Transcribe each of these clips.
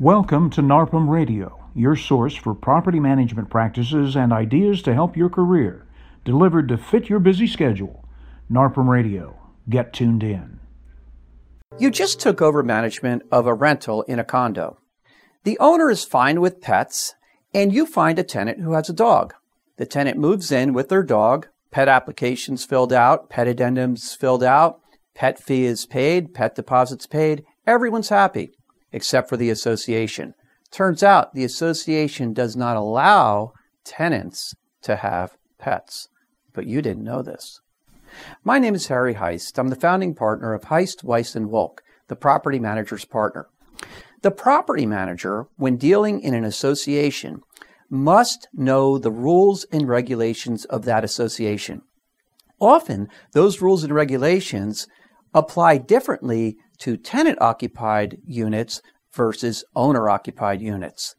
Welcome to NARPM Radio, your source for property management practices and ideas to help your career, delivered to fit your busy schedule. NARPM Radio. Get tuned in. You just took over management of a rental in a condo. The owner is fine with pets, and you find a tenant who has a dog. The tenant moves in with their dog, pet applications filled out, pet addendums filled out, pet fee is paid, pet deposits paid. Everyone's happy except for the association. Turns out the association does not allow tenants to have pets, but you didn't know this. My name is Harry Heist. I'm the founding partner of Heist, Weiss, and Wolk, the property manager's partner. The property manager, when dealing in an association, must know the rules and regulations of that association. Often, those rules and regulations apply differently to tenant occupied units versus owner occupied units.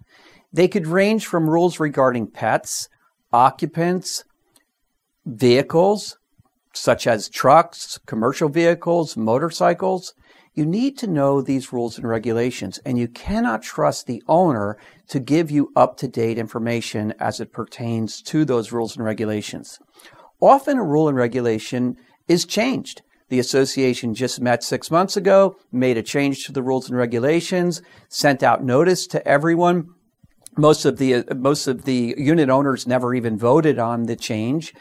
They could range from rules regarding pets, occupants, vehicles, such as trucks, commercial vehicles, motorcycles. You need to know these rules and regulations, and you cannot trust the owner to give you up to date information as it pertains to those rules and regulations. Often a rule and regulation is changed. The association just met six months ago, made a change to the rules and regulations, sent out notice to everyone. Most of the most of the unit owners never even voted on the change,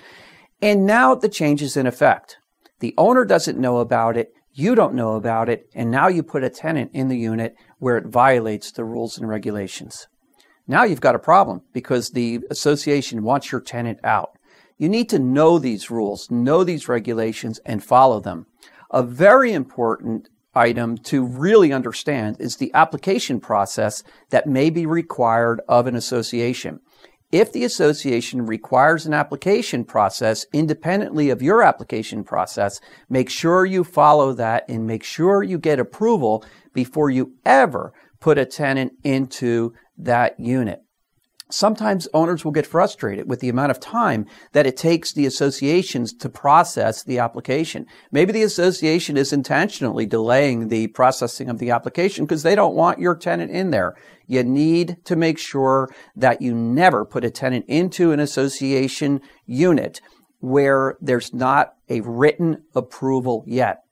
and now the change is in effect. The owner doesn't know about it. You don't know about it, and now you put a tenant in the unit where it violates the rules and regulations. Now you've got a problem because the association wants your tenant out. You need to know these rules, know these regulations, and follow them. A very important item to really understand is the application process that may be required of an association. If the association requires an application process independently of your application process, make sure you follow that and make sure you get approval before you ever put a tenant into that unit. Sometimes owners will get frustrated with the amount of time that it takes the associations to process the application. Maybe the association is intentionally delaying the processing of the application because they don't want your tenant in there. You need to make sure that you never put a tenant into an association unit where there's not a written approval yet.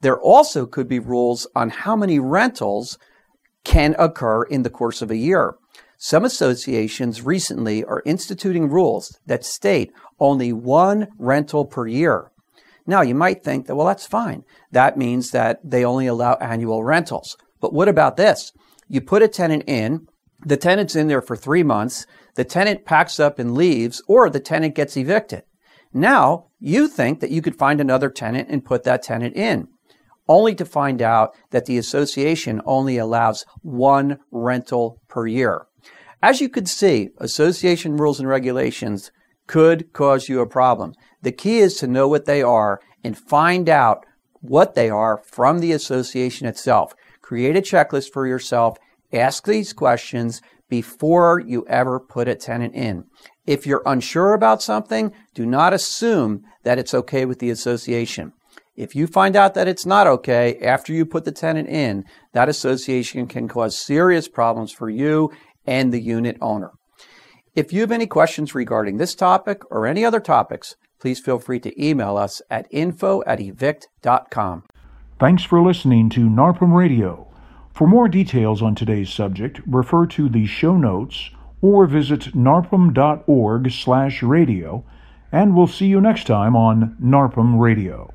There also could be rules on how many rentals can occur in the course of a year. Some associations recently are instituting rules that state only one rental per year. Now, you might think that, well, that's fine. That means that they only allow annual rentals. But what about this? You put a tenant in, the tenant's in there for three months, the tenant packs up and leaves, or the tenant gets evicted. Now, you think that you could find another tenant and put that tenant in, only to find out that the association only allows one rental per year. As you could see, association rules and regulations could cause you a problem. The key is to know what they are and find out what they are from the association itself. Create a checklist for yourself. Ask these questions before you ever put a tenant in. If you're unsure about something, do not assume that it's okay with the association. If you find out that it's not okay after you put the tenant in, that association can cause serious problems for you and the unit owner. If you have any questions regarding this topic or any other topics, please feel free to email us at info at evict.com. Thanks for listening to NARPM Radio. For more details on today's subject, refer to the show notes or visit narpm.org slash radio, and we'll see you next time on NARPM Radio.